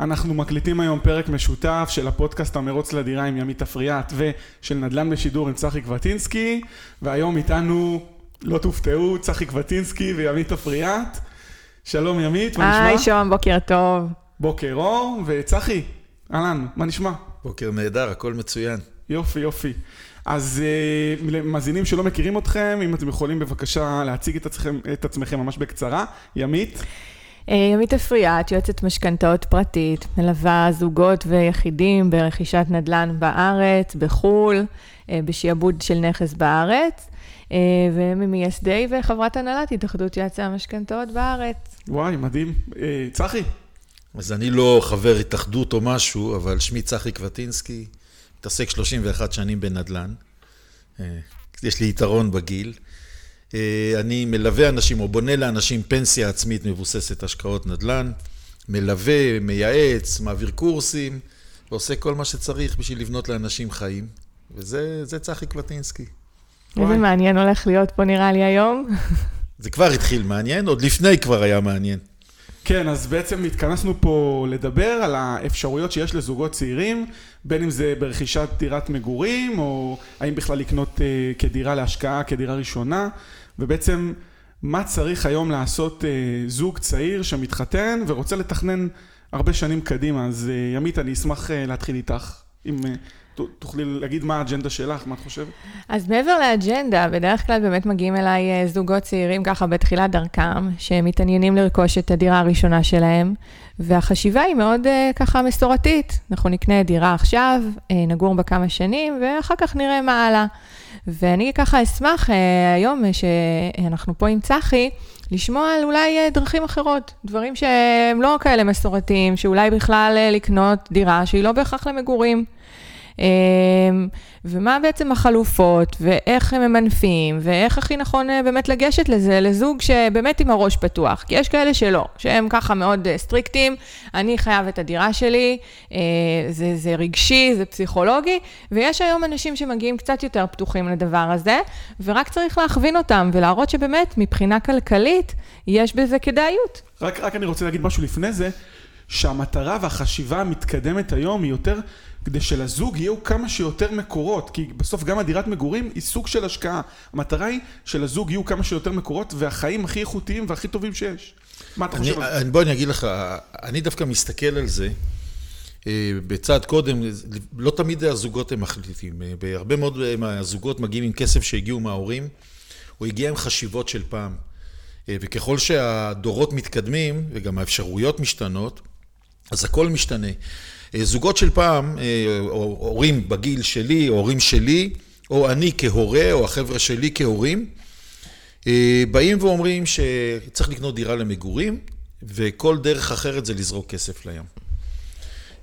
אנחנו מקליטים היום פרק משותף של הפודקאסט המרוץ לדירה עם ימית אפריאט ושל נדל"ן בשידור עם צחי קבטינסקי והיום איתנו, לא תופתעו, צחי קבטינסקי וימית אפריאט. שלום ימית, מה נשמע? היי שום, בוקר טוב. בוקר אור, וצחי, אהלן, מה נשמע? בוקר נהדר, הכל מצוין. יופי, יופי. אז uh, למאזינים שלא מכירים אתכם, אם אתם יכולים בבקשה להציג את עצמכם, את עצמכם ממש בקצרה. ימית. אה, ימית אפריאט, יועצת משכנתאות פרטית, מלווה זוגות ויחידים ברכישת נדל"ן בארץ, בחו"ל, אה, בשעבוד של נכס בארץ, וממייסדי וחברת הנהלת התאחדות יועצי המשכנתאות בארץ. וואי, מדהים. צחי. אז אני לא חבר התאחדות או משהו, אבל שמי צחי קבטינסקי. מתעסק 31 שנים בנדל"ן, אה, יש לי יתרון בגיל. אה, אני מלווה אנשים או בונה לאנשים פנסיה עצמית מבוססת השקעות נדל"ן, מלווה, מייעץ, מעביר קורסים, ועושה כל מה שצריך בשביל לבנות לאנשים חיים, וזה צחי קלטינסקי. איזה מעניין הולך להיות פה נראה לי היום. זה כבר התחיל מעניין, עוד לפני כבר היה מעניין. כן, אז בעצם התכנסנו פה לדבר על האפשרויות שיש לזוגות צעירים, בין אם זה ברכישת דירת מגורים, או האם בכלל לקנות uh, כדירה להשקעה, כדירה ראשונה, ובעצם מה צריך היום לעשות uh, זוג צעיר שמתחתן ורוצה לתכנן הרבה שנים קדימה. אז uh, ימית, אני אשמח uh, להתחיל איתך. אם uh, תוכלי להגיד מה האג'נדה שלך, מה את חושבת? אז מעבר לאג'נדה, בדרך כלל באמת מגיעים אליי אה, זוגות צעירים ככה בתחילת דרכם, שמתעניינים לרכוש את הדירה הראשונה שלהם, והחשיבה היא מאוד אה, ככה מסורתית. אנחנו נקנה דירה עכשיו, אה, נגור בה כמה שנים, ואחר כך נראה מה הלאה. ואני ככה אשמח היום שאנחנו פה עם צחי, לשמוע על אולי דרכים אחרות, דברים שהם לא כאלה מסורתיים, שאולי בכלל לקנות דירה שהיא לא בהכרח למגורים. אמ, ומה בעצם החלופות, ואיך הם ממנפים, ואיך הכי נכון אה, באמת לגשת לזה, לזוג שבאמת עם הראש פתוח. כי יש כאלה שלא, שהם ככה מאוד אה, סטריקטים, אני חייב את הדירה שלי, אה, זה, זה רגשי, זה פסיכולוגי, ויש היום אנשים שמגיעים קצת יותר פתוחים לדבר הזה, ורק צריך להכווין אותם ולהראות שבאמת, מבחינה כלכלית, יש בזה כדאיות. רק, רק אני רוצה להגיד משהו לפני זה, שהמטרה והחשיבה המתקדמת היום היא יותר כדי שלזוג יהיו כמה שיותר מקורות, כי בסוף גם הדירת מגורים היא סוג של השקעה. המטרה היא שלזוג יהיו כמה שיותר מקורות והחיים הכי איכותיים והכי טובים שיש. מה אתה חושב על זה? בוא אני אגיד לך, אני דווקא מסתכל על זה. אה, בצעד קודם, לא תמיד הזוגות הם מחליטים. אה, בהרבה מאוד מהזוגות מגיעים עם כסף שהגיעו מההורים, או הגיע עם חשיבות של פעם. אה, וככל שהדורות מתקדמים, וגם האפשרויות משתנות, אז הכל משתנה. אה, זוגות של פעם, אה, הורים בגיל שלי, או הורים שלי, או אני כהורה, או החבר'ה שלי כהורים, אה, באים ואומרים שצריך לקנות דירה למגורים, וכל דרך אחרת זה לזרוק כסף לים.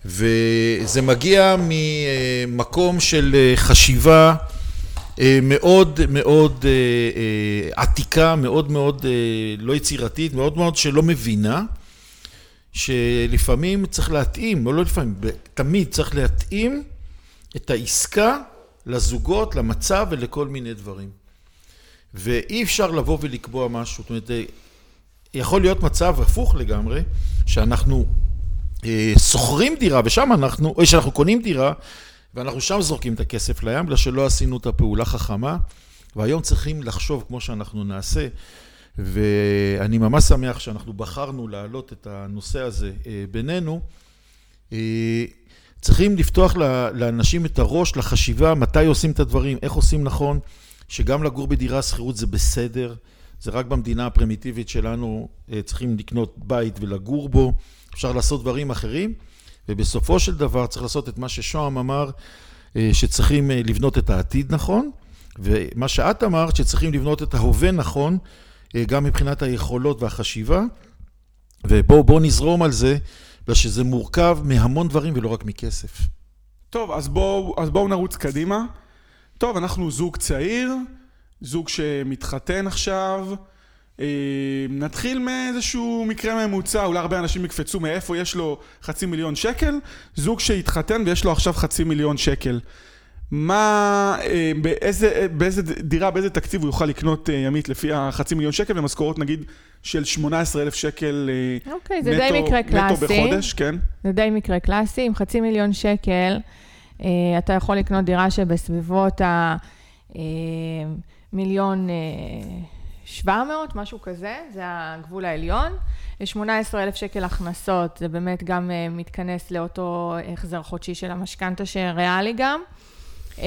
וזה מגיע ממקום של חשיבה מאוד מאוד עתיקה, מאוד מאוד לא יצירתית, מאוד מאוד שלא מבינה. שלפעמים צריך להתאים, או לא לפעמים, תמיד צריך להתאים את העסקה לזוגות, למצב ולכל מיני דברים. ואי אפשר לבוא ולקבוע משהו, זאת אומרת, יכול להיות מצב הפוך לגמרי, שאנחנו אה, שוכרים דירה ושם אנחנו, או שאנחנו קונים דירה ואנחנו שם זורקים את הכסף לים, בגלל שלא עשינו את הפעולה חכמה, והיום צריכים לחשוב כמו שאנחנו נעשה. ואני ממש שמח שאנחנו בחרנו להעלות את הנושא הזה אה, בינינו. אה, צריכים לפתוח לאנשים את הראש לחשיבה מתי עושים את הדברים, איך עושים נכון, שגם לגור בדירה שכירות זה בסדר, זה רק במדינה הפרימיטיבית שלנו אה, צריכים לקנות בית ולגור בו, אפשר לעשות דברים אחרים, ובסופו של דבר צריך לעשות את מה ששוהם אמר, שצריכים לבנות את העתיד נכון, ומה שאת אמרת, שצריכים לבנות את ההווה נכון, גם מבחינת היכולות והחשיבה, ובואו נזרום על זה, בגלל שזה מורכב מהמון דברים ולא רק מכסף. טוב, אז בואו בוא נרוץ קדימה. טוב, אנחנו זוג צעיר, זוג שמתחתן עכשיו. אה, נתחיל מאיזשהו מקרה ממוצע, אולי הרבה אנשים יקפצו מאיפה יש לו חצי מיליון שקל. זוג שהתחתן ויש לו עכשיו חצי מיליון שקל. מה, אה, באיזה, באיזה דירה, באיזה תקציב הוא יוכל לקנות ימית לפי החצי מיליון שקל ומשכורות נגיד של 18,000 שקל אוקיי, זה די מקרה קלאסי. נטו בחודש, כן? זה די מקרה קלאסי, עם חצי מיליון שקל אתה יכול לקנות דירה שבסביבות המיליון 700, משהו כזה, זה הגבול העליון. 18,000 שקל הכנסות, זה באמת גם מתכנס לאותו החזר חודשי של המשכנתה שריאלי גם. Uh,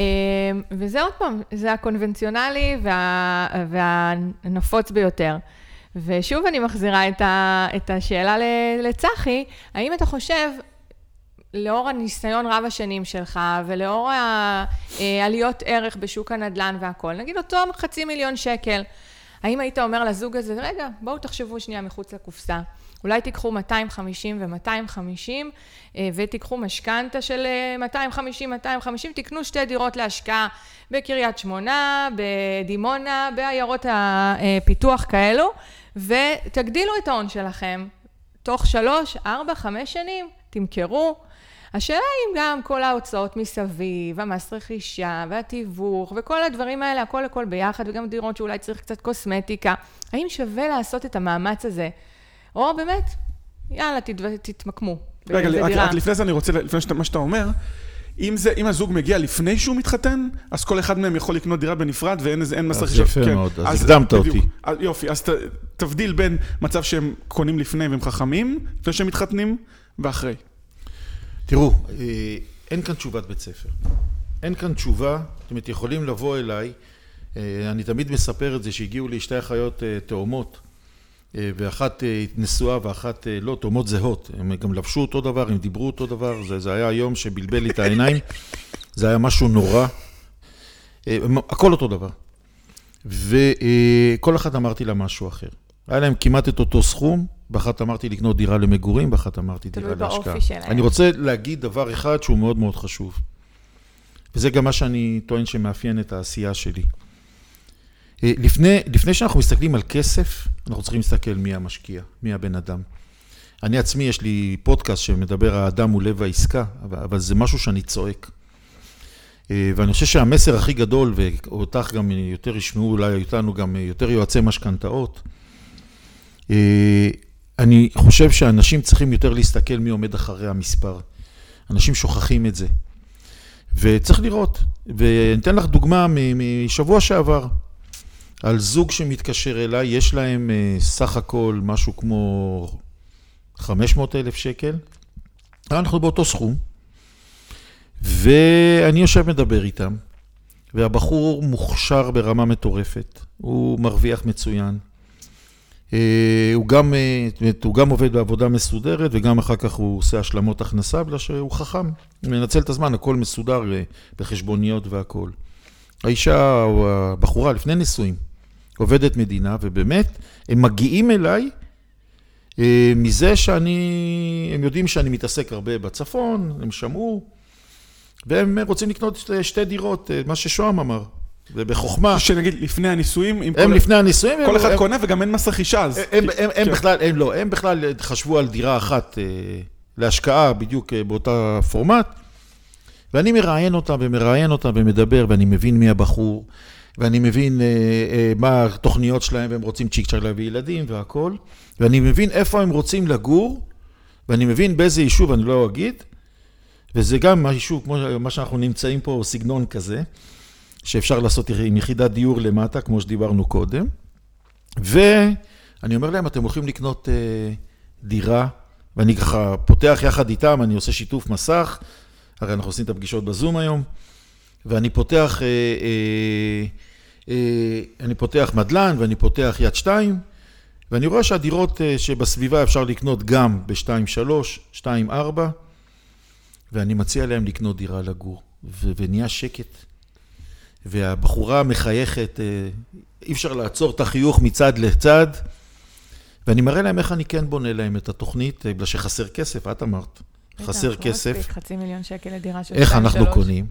וזה עוד פעם, זה הקונבנציונלי וה, והנפוץ ביותר. ושוב אני מחזירה את, ה, את השאלה לצחי, האם אתה חושב, לאור הניסיון רב השנים שלך ולאור העליות ערך בשוק הנדל"ן והכול, נגיד אותו חצי מיליון שקל, האם היית אומר לזוג הזה, רגע, בואו תחשבו שנייה מחוץ לקופסה. אולי תיקחו 250 ו-250 אה, ותיקחו משכנתה של 250, אה, 250, תקנו שתי דירות להשקעה בקריית שמונה, בדימונה, בעיירות הפיתוח כאלו, ותגדילו את ההון שלכם. תוך שלוש, ארבע, חמש שנים, תמכרו. השאלה אם גם כל ההוצאות מסביב, המס רכישה והתיווך וכל הדברים האלה, הכל הכל ביחד, וגם דירות שאולי צריך קצת קוסמטיקה, האם שווה לעשות את המאמץ הזה? או באמת, יאללה, תת, תתמקמו. רגע, רק, רק לפני זה אני רוצה, לפני שאתה, מה שאתה אומר, אם, זה, אם הזוג מגיע לפני שהוא מתחתן, אז כל אחד מהם יכול לקנות דירה בנפרד ואין איזה, אין מס רכישה. אז יפה כן. מאוד, אז הקדמת אותי. יופי, אז ת, תבדיל בין מצב שהם קונים לפני והם חכמים, לפני שהם מתחתנים, ואחרי. תראו, אה, אין כאן תשובת בית ספר. אין כאן תשובה, זאת אומרת, יכולים לבוא אליי, אה, אני תמיד מספר את זה, שהגיעו לי שתי אחיות אה, תאומות, ואחת נשואה ואחת לא, תאומות זהות. הם גם לבשו אותו דבר, הם דיברו אותו דבר, זה, זה היה היום שבלבל לי את העיניים, זה היה משהו נורא. הכל אותו דבר. וכל אחת אמרתי לה משהו אחר. היה להם כמעט את אותו סכום, באחת אמרתי לקנות דירה למגורים, באחת אמרתי דירה להשקעה. תלוי באופי שלהם. אני רוצה להגיד דבר אחד שהוא מאוד מאוד חשוב, וזה גם מה שאני טוען שמאפיין את העשייה שלי. אה, לפני, לפני שאנחנו מסתכלים על כסף, אנחנו צריכים להסתכל מי המשקיע, מי הבן אדם. אני עצמי, יש לי פודקאסט שמדבר, האדם הוא לב העסקה, אבל זה משהו שאני צועק. אה, ואני חושב שהמסר הכי גדול, ואותך גם יותר ישמעו, אולי אותנו גם יותר יועצי משכנתאות, אה, אני חושב שאנשים צריכים יותר להסתכל מי עומד אחרי המספר. אנשים שוכחים את זה. וצריך לראות. ואני אתן לך דוגמה משבוע שעבר. על זוג שמתקשר אליי, יש להם אה, סך הכל משהו כמו 500 אלף שקל. אנחנו באותו סכום. ואני יושב מדבר איתם, והבחור מוכשר ברמה מטורפת. הוא מרוויח מצוין. אה, הוא גם, אה, הוא גם עובד בעבודה מסודרת וגם אחר כך הוא עושה השלמות הכנסה בגלל שהוא חכם. מנצל את הזמן, הכל מסודר אה, בחשבוניות והכל. האישה או הבחורה לפני נישואים עובדת מדינה ובאמת הם מגיעים אליי מזה שאני, הם יודעים שאני מתעסק הרבה בצפון, הם שמעו והם רוצים לקנות שתי דירות, מה ששוהם אמר. ובחוכמה. שנגיד לפני הנישואים, הם כל... לפני הנישואים, כל אחד הם... קונה וגם אין מס רכישה אז. הם, הם, הם כן. בכלל, הם לא, הם בכלל חשבו על דירה אחת אה, להשקעה בדיוק אה, באותה פורמט, ואני מראיין אותם ומראיין אותם ומדבר, ואני מבין מי הבחור, ואני מבין אה, אה, מה התוכניות שלהם, והם רוצים צ'יק צ'אק להביא ילדים והכול, ואני מבין איפה הם רוצים לגור, ואני מבין באיזה יישוב, אני לא אגיד, וזה גם יישוב, כמו מה שאנחנו נמצאים פה, סגנון כזה. שאפשר לעשות עם יחידת דיור למטה, כמו שדיברנו קודם. ואני אומר להם, אתם הולכים לקנות אה, דירה, ואני ככה פותח יחד איתם, אני עושה שיתוף מסך, הרי אנחנו עושים את הפגישות בזום היום, ואני פותח, אה, אה, אה, אני פותח מדלן ואני פותח יד שתיים, ואני רואה שהדירות אה, שבסביבה אפשר לקנות גם ב-2.3, 2.4, ואני מציע להם לקנות דירה לגור, ונהיה שקט. והבחורה מחייכת, אה, אי אפשר לעצור את החיוך מצד לצד, ואני מראה להם איך אני כן בונה להם את התוכנית, אה, בגלל שחסר כסף, את אמרת, חסר לא כסף. מספיק, חצי מיליון שקל לדירה של איך אנחנו קונים.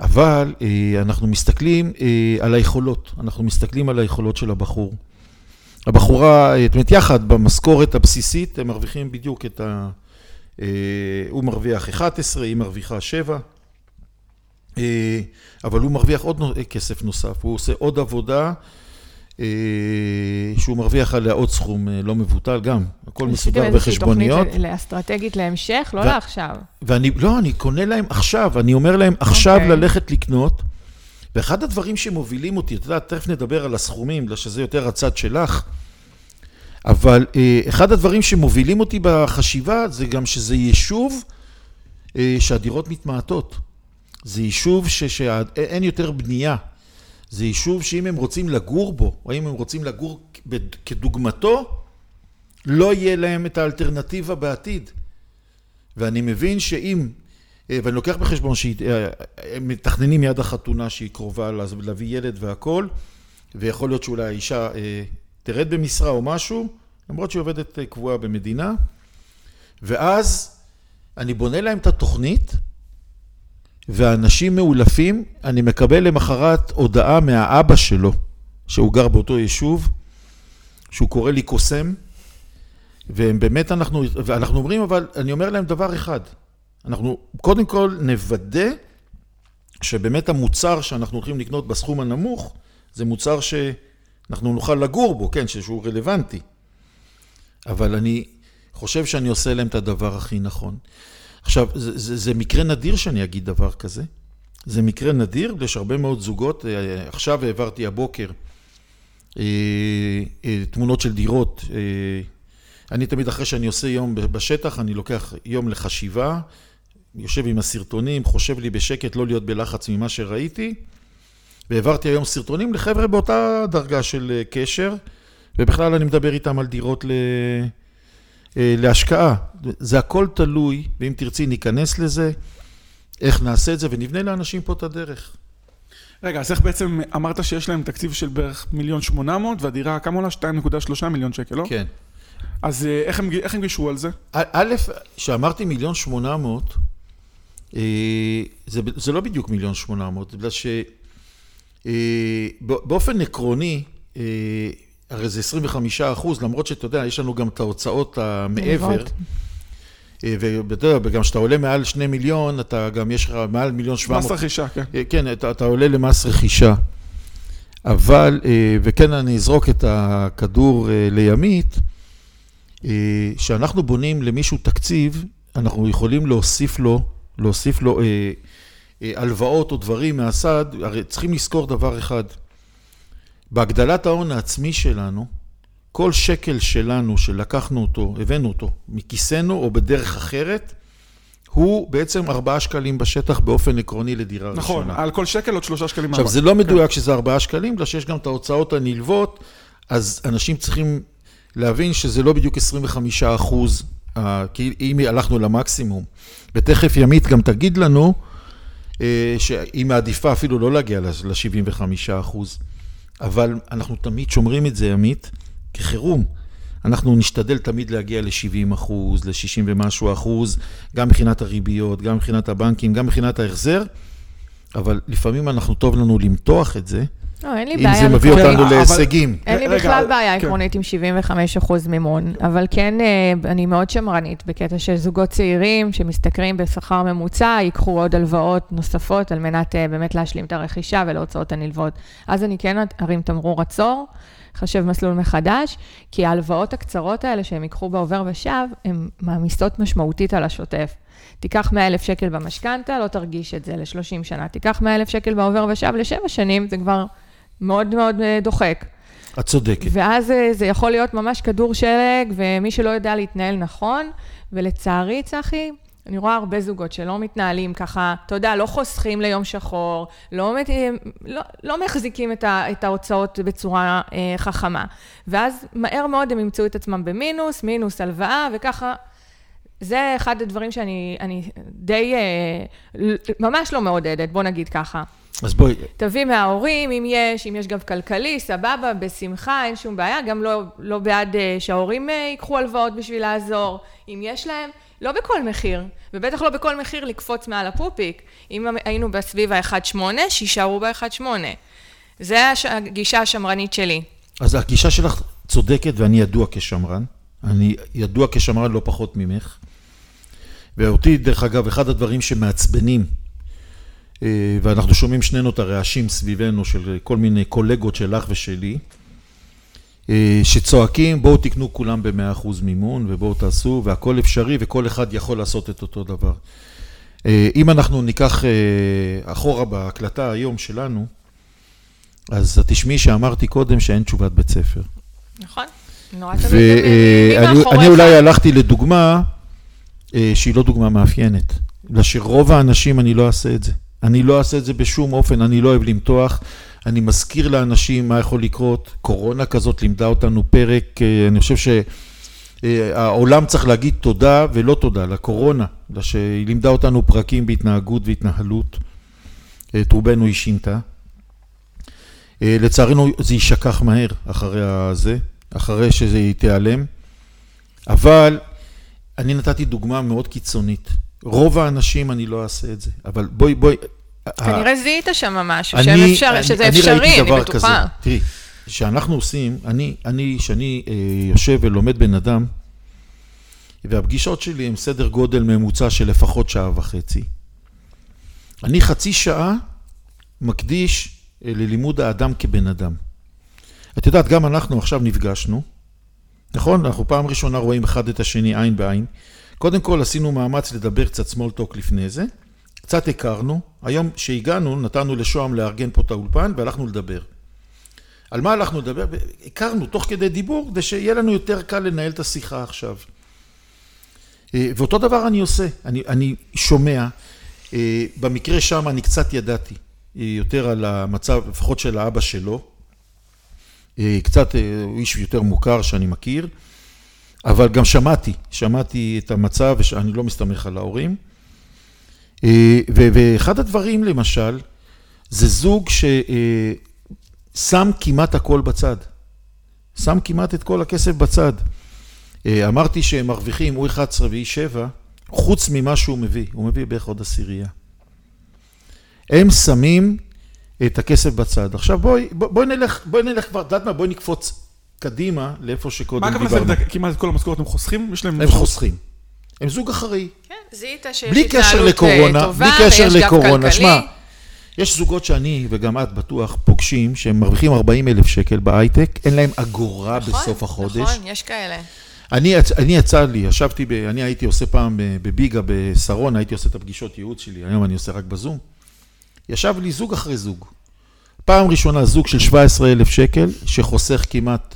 אבל אה, אנחנו מסתכלים על היכולות, אנחנו מסתכלים על היכולות של הבחור. הבחורה, זאת אומרת, יחד במשכורת הבסיסית, הם מרוויחים בדיוק את ה... הוא מרוויח 11, היא מרוויחה 7. אה, אבל הוא מרוויח עוד נו- כסף נוסף, הוא עושה עוד עבודה אה, שהוא מרוויח עליה עוד סכום אה, לא מבוטל גם, הכל מסודר עשיתם איזושהי בחשבוניות. תוכנית אסטרטגית להמשך, לא לעכשיו. ואני, לא, אני קונה להם עכשיו, אני אומר להם עכשיו אוקיי. ללכת לקנות. ואחד הדברים שמובילים אותי, אתה יודע, תכף נדבר על הסכומים, בגלל שזה יותר הצד שלך, אבל אה, אחד הדברים שמובילים אותי בחשיבה זה גם שזה יישוב אה, שהדירות מתמעטות. זה יישוב שאין יותר בנייה. זה יישוב שאם הם רוצים לגור בו, או אם הם רוצים לגור כדוגמתו, לא יהיה להם את האלטרנטיבה בעתיד. ואני מבין שאם, אה, ואני לוקח בחשבון שהם מתכננים מיד החתונה שהיא קרובה להביא ילד והכול, ויכול להיות שאולי האישה אה, תרד במשרה או משהו, למרות שהיא עובדת אה, קבועה במדינה, ואז אני בונה להם את התוכנית, ואנשים מאולפים, אני מקבל למחרת הודעה מהאבא שלו, שהוא גר באותו יישוב, שהוא קורא לי קוסם, והם באמת, אנחנו, ואנחנו אומרים, אבל אני אומר להם דבר אחד, אנחנו קודם כל נוודא שבאמת המוצר שאנחנו הולכים לקנות בסכום הנמוך, זה מוצר שאנחנו נוכל לגור בו, כן, שהוא רלוונטי. אבל אני חושב שאני עושה להם את הדבר הכי נכון. עכשיו, זה, זה, זה מקרה נדיר שאני אגיד דבר כזה. זה מקרה נדיר, יש הרבה מאוד זוגות, אה, עכשיו העברתי הבוקר אה, אה, תמונות של דירות. אני תמיד אחרי שאני עושה יום בשטח, אני לוקח יום לחשיבה, יושב עם הסרטונים, חושב לי בשקט לא להיות בלחץ ממה שראיתי, והעברתי היום סרטונים לחבר'ה באותה דרגה של קשר, ובכלל אני מדבר איתם על דירות ל... אה, להשקעה. זה הכל תלוי, ואם תרצי ניכנס לזה, איך נעשה את זה, ונבנה לאנשים פה את הדרך. רגע, אז איך בעצם אמרת שיש להם תקציב של בערך מיליון שמונה מאות, והדירה כמה עולה? 2.3 מיליון שקל, לא? כן. אז אה, איך הם, איך הם גישרו על זה? א', כשאמרתי מיליון שמונה מאות, אה, זה, זה לא בדיוק מיליון שמונה מאות, בגלל שבאופן עקרוני, הרי זה 25 אחוז, למרות שאתה יודע, יש לנו גם את ההוצאות המעבר. אה, ואתה יודע, וגם כשאתה עולה מעל שני מיליון, אתה גם יש לך מעל מיליון שבע מס מאות. רכישה, כן. אה, כן, אתה, אתה עולה למס רכישה. אבל, אה, וכן אני אזרוק את הכדור לימית, כשאנחנו בונים למישהו תקציב, אנחנו יכולים להוסיף לו, להוסיף לו הלוואות או דברים מהסד, הרי צריכים לזכור דבר אחד, בהגדלת ההון העצמי שלנו, כל שקל שלנו שלקחנו אותו, הבאנו אותו מכיסנו או בדרך אחרת, הוא בעצם ארבעה שקלים בשטח באופן עקרוני לדירה נכון, ראשונה. על כל שקל עוד שלושה שקלים עכשיו. זה לא מדויק שזה ארבעה שקלים, בגלל שיש גם את ההוצאות הנלוות, אז אנשים צריכים להבין שזה לא בדיוק 25 אחוז, כי אם הלכנו למקסימום. ותכף ימית גם תגיד לנו אה, שהיא מעדיפה אפילו לא להגיע ל-75 אחוז. אבל אנחנו תמיד שומרים את זה, ימית, כחירום. אנחנו נשתדל תמיד להגיע ל-70 אחוז, ל-60 ומשהו אחוז, גם מבחינת הריביות, גם מבחינת הבנקים, גם מבחינת ההחזר, אבל לפעמים אנחנו, טוב לנו למתוח את זה, לא, אין לי אם בעיה. זה מביא. אותנו אבל- להישגים. אין לי רגע, בכלל בעיה כן. עקרונית עם 75% מימון, אבל כן, אה, אני מאוד שמרנית בקטע של זוגות צעירים שמשתכרים בשכר ממוצע, ייקחו עוד הלוואות נוספות על מנת אה, באמת להשלים את הרכישה ולהוצאות הנלוות. אז אני כן ארים תמרור עצור, חשב מסלול מחדש, כי ההלוואות הקצרות האלה שהם ייקחו בעובר ושב, הן מעמיסות משמעותית על השוטף. תיקח 100 אלף שקל במשכנתה, לא תרגיש את זה ל-30 שנה. תיקח 100 אלף שקל בעובר ושב לשבע שנים, זה כבר מאוד מאוד אה, דוחק. את צודקת. ואז אה, זה יכול להיות ממש כדור שלג, ומי שלא יודע להתנהל נכון, ולצערי, צחי, אני רואה הרבה זוגות שלא מתנהלים ככה, אתה יודע, לא חוסכים ליום שחור, לא, מת- אה, לא, לא מחזיקים את, ה, את ההוצאות בצורה אה, חכמה. ואז מהר מאוד הם ימצאו את עצמם במינוס, מינוס הלוואה, וככה... זה אחד הדברים שאני אני די, אה, ממש לא מעודדת, בוא נגיד ככה. אז בואי, תביא מההורים, אם יש, אם יש גב כלכלי, סבבה, בשמחה, אין שום בעיה. גם לא, לא בעד אה, שההורים אה, ייקחו הלוואות בשביל לעזור. אם יש להם, לא בכל מחיר, ובטח לא בכל מחיר לקפוץ מעל הפופיק. אם היינו בסביב ה-1.8, שיישארו ב-1.8. זה הש- הגישה השמרנית שלי. אז הגישה שלך צודקת ואני ידוע כשמרן. אני ידוע כשמרן לא פחות ממך. ואותי, דרך אגב, אחד הדברים שמעצבנים ואנחנו שומעים שנינו את הרעשים סביבנו של כל מיני קולגות שלך ושלי, אה, שצועקים בואו תקנו כולם ב-100% מימון ובואו תעשו והכל אפשרי וכל אחד יכול לעשות את אותו דבר. אה, אם אנחנו ניקח אחורה בהקלטה היום שלנו, אז תשמעי שאמרתי קודם שאין תשובת בית ספר. נכון, נורא תמיד מאחוריך. ואני אולי הלכתי לדוגמה שהיא לא דוגמה מאפיינת, אלא שרוב האנשים אני לא אעשה את זה. אני לא אעשה את זה בשום אופן, אני לא אוהב למתוח. אני מזכיר לאנשים מה יכול לקרות. קורונה כזאת לימדה אותנו פרק, אה, אני חושב שהעולם צריך להגיד תודה ולא תודה לקורונה, שהיא לימדה אותנו פרקים בהתנהגות והתנהלות. את רובנו היא שינתה. אה, לצערנו זה יישכח מהר אחרי הזה, אחרי שזה תיעלם. אבל אני נתתי דוגמה מאוד קיצונית. רוב האנשים אני לא אעשה את זה, אבל בואי, בואי... כנראה זיהית שם משהו, אני, אפשר, אני, שזה אני אפשרי, אני בטוחה. כזה. תראי, שאנחנו עושים, אני, אני, שאני אה, יושב ולומד בן אדם, והפגישות שלי הן סדר גודל ממוצע של לפחות שעה וחצי. אני חצי שעה מקדיש אה, ללימוד האדם כבן אדם. את יודעת, גם אנחנו עכשיו נפגשנו, נכון? אנחנו פעם ראשונה רואים אחד את השני עין בעין. קודם כל עשינו מאמץ לדבר קצת small talk לפני זה, קצת הכרנו, היום שהגענו נתנו לשוהם לארגן פה את האולפן והלכנו לדבר. על מה הלכנו לדבר? הכרנו תוך כדי דיבור כדי שיהיה לנו יותר קל לנהל את השיחה עכשיו. אה, ואותו דבר אני עושה, אני, אני שומע, אה, במקרה שם אני קצת ידעתי אה, יותר על המצב, לפחות של האבא שלו, קצת, הוא איש יותר מוכר שאני מכיר, אבל גם שמעתי, שמעתי את המצב, ושאני לא מסתמך על ההורים. אה, ואחד הדברים למשל, זה זוג ששם כמעט הכל בצד. שם כמעט את כל הכסף בצד. אה, אמרתי שהם מרוויחים, הוא 11 והיא 7, חוץ ממה שהוא מביא, הוא מביא בערך עוד עשירייה. הם שמים את הכסף בצד. עכשיו בואי, בואי נלך, בואי נלך כבר, את יודעת מה, בואי נקפוץ קדימה לאיפה שקודם דיברנו. מה הכוונה כמעט את כל המשכורת הם חוסכים? יש להם... הם חוסכים. הם זוג אחראי. זיהית שיש התנהלות לקורונה, טובה, בלי קשר לקורונה. שמע, יש זוגות שאני, וגם את בטוח, פוגשים, שהם מרוויחים 40 אלף שקל בהייטק, אין להם אגורה נכון, בסוף החודש. נכון, יש כאלה. אני, אני יצא לי, ישבתי, ב, אני הייתי עושה פעם בביגה בשרון, הייתי עושה את הפגישות ייעוץ שלי, היום אני עושה רק בזום. ישב לי זוג אחרי זוג. פעם ראשונה זוג של 17 אלף שקל, שחוסך כמעט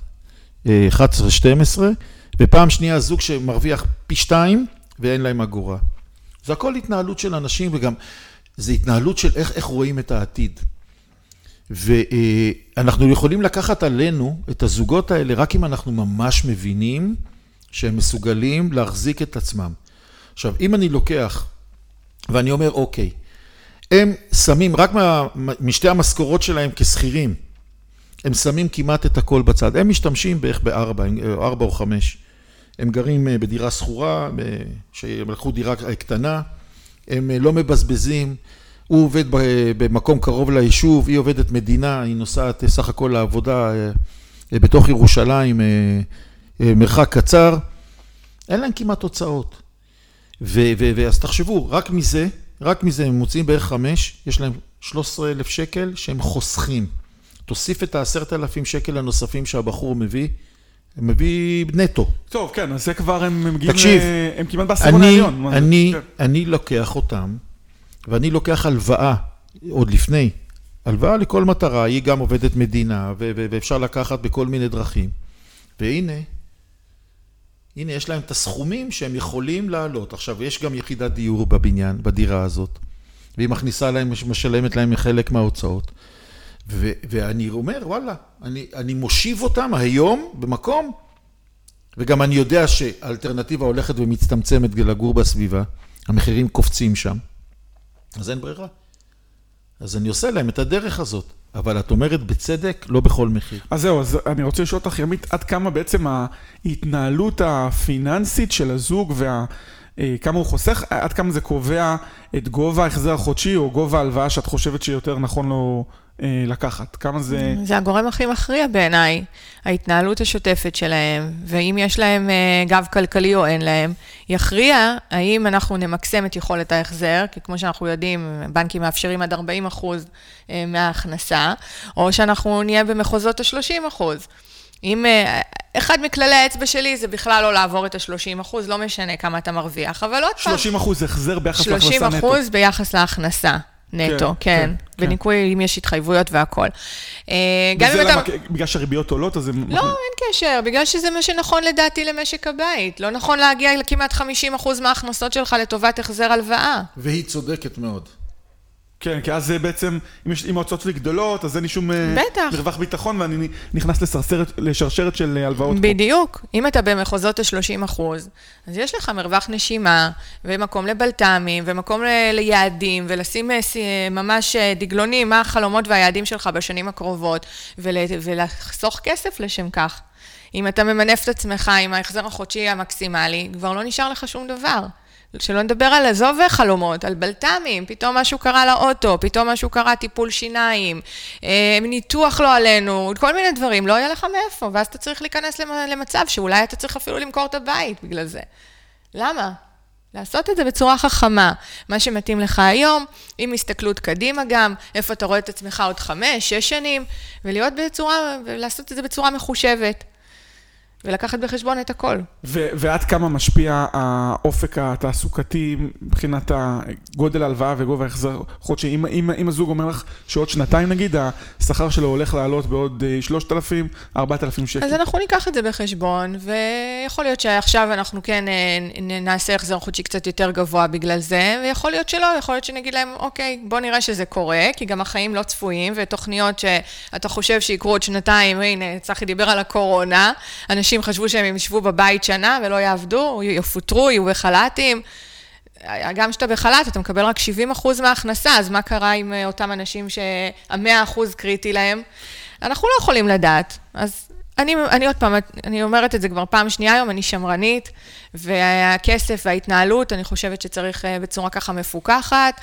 11-12, אה, ופעם שנייה זוג שמרוויח פי שתיים ואין להם אגורה. זה הכל התנהלות של אנשים וגם זה התנהלות של איך, איך רואים את העתיד. ואנחנו יכולים לקחת עלינו את הזוגות האלה רק אם אנחנו ממש מבינים שהם מסוגלים להחזיק את עצמם. עכשיו, אם אני לוקח ואני אומר, אוקיי, הם שמים רק מה, משתי המשכורות שלהם כשכירים, הם שמים כמעט את הכל בצד. הם משתמשים בערך בארבע, ארבע או חמש. הם גרים אה, בדירה שכורה, שהם לקחו דירה קטנה, הם אה, לא מבזבזים, הוא עובד במקום קרוב ליישוב, היא עובדת מדינה, היא נוסעת אה, סך הכל לעבודה בתוך ירושלים, מרחק קצר, אין להם כמעט הוצאות. ואז תחשבו, רק מזה, רק מזה הם מוציאים בערך חמש, יש להם 13 אלף שקל שהם חוסכים. תוסיף את העשרת אלפים שקל הנוספים שהבחור מביא, מביא נטו. טוב, כן, אז זה כבר הם מגיעים, תקשיב, הם כמעט בעשירון העליון. אני, כן. אני לוקח אותם, ואני לוקח הלוואה, עוד לפני, הלוואה לכל מטרה, היא גם עובדת מדינה, ואפשר לקחת בכל מיני דרכים. והנה, הנה, יש להם את הסכומים שהם יכולים לעלות. עכשיו, יש גם יחידת דיור בבניין, בדירה הזאת, והיא מכניסה להם, משלמת להם חלק מההוצאות. ואני אומר, וואלה, אני, אני מושיב אותם היום במקום, וגם אני יודע שהאלטרנטיבה הולכת ומצטמצמת לגור בסביבה, המחירים קופצים שם, אז אין ברירה. אז אני עושה להם את הדרך הזאת. אבל את אומרת בצדק, לא בכל מחיר. אז זהו, אז אני רוצה לשאול אותך, ימית, עד כמה בעצם ההתנהלות הפיננסית של הזוג וה... אה, כמה הוא חוסך, עד כמה זה קובע את גובה ההחזר החודשי או גובה ההלוואה שאת חושבת שיותר נכון לו לקחת? כמה זה... זה הגורם הכי מכריע בעיניי, ההתנהלות השוטפת שלהם, ואם יש להם אה, גב כלכלי או אין להם, יכריע האם אנחנו נמקסם את יכולת ההחזר, כי כמו שאנחנו יודעים, בנקים מאפשרים עד 40 אחוז אה, מההכנסה, או שאנחנו נהיה במחוזות ה-30 אחוז. אם אחד מכללי האצבע שלי זה בכלל לא לעבור את ה-30 אחוז, לא משנה כמה אתה מרוויח, אבל עוד פעם... 30 אחוז החזר ביחס להכנסה נטו. 30 אחוז ביחס להכנסה. נטו, כן, כן, בניכוי כן. אם יש התחייבויות והכול. אה, גם אם אתה... בגלל שהריביות עולות, אז זה... לא, אין קשר, בגלל שזה מה שנכון לדעתי למשק הבית. לא נכון להגיע לכמעט 50% מההכנסות שלך לטובת החזר הלוואה. והיא צודקת מאוד. כן, כי אז זה בעצם, אם, ההוצאות שלי גדולות, אז אין לי שום אה. מרווח ביטחון, ואני נכנס לסרסרת, לשרשרת של אה, הלוואות פה. בדיוק. אם אתה במחוזות ה-30 אחוז, אז יש לך מרווח נשימה, ומקום לבלת"מים, ומקום ליעדים, ולשים אה, ממש דגלונים, מה החלומות והיעדים שלך בשנים הקרובות, ול- ולחסוך כסף לשם כך. אם אתה ממנף את עצמך עם ההחזר החודשי המקסימלי, כבר לא נשאר לך שום דבר. שלא נדבר על עזוב חלומות, על בלת"מים, פתאום משהו קרה לאוטו, פתאום משהו קרה טיפול שיניים, אה, ניתוח לא עלינו, כל מיני דברים, לא יהיה לך מאיפה, ואז אתה צריך להיכנס למצב שאולי אתה צריך אפילו למכור את הבית בגלל זה. למה? לעשות את זה בצורה חכמה, מה שמתאים לך היום, עם הסתכלות קדימה גם, איפה אתה רואה את עצמך עוד חמש, שש שנים, ולהיות בצורה, ולעשות את זה בצורה מחושבת. ולקחת בחשבון את הכל. ו- ועד כמה משפיע האופק התעסוקתי מבחינת גודל ההלוואה וגובה ההחזר חודשי? אם, אם, אם הזוג אומר לך שעוד שנתיים נגיד, השכר שלו הולך לעלות בעוד 3,000, אה, 4,000 שקל. אז אנחנו ניקח את זה בחשבון, ויכול להיות שעכשיו אנחנו כן אה, נעשה החזר חודשי קצת יותר גבוה בגלל זה, ויכול להיות שלא, יכול להיות שנגיד להם, אוקיי, בוא נראה שזה קורה, כי גם החיים לא צפויים, ותוכניות שאתה חושב שיקרו עוד שנתיים, הנה, צחי דיבר על הקורונה, אנשים חשבו שהם ישבו בבית שנה ולא יעבדו, יפוטרו, יהיו בחל"תים. גם כשאתה בחל"ת, אתה מקבל רק 70 אחוז מההכנסה, אז מה קרה עם אה, אותם אנשים שה-100 אחוז קריטי להם? אנחנו לא יכולים לדעת. אז אני, אני עוד פעם, אני אומרת את זה כבר פעם שנייה היום, אני שמרנית, והכסף וההתנהלות, אני חושבת שצריך אה, בצורה ככה מפוקחת.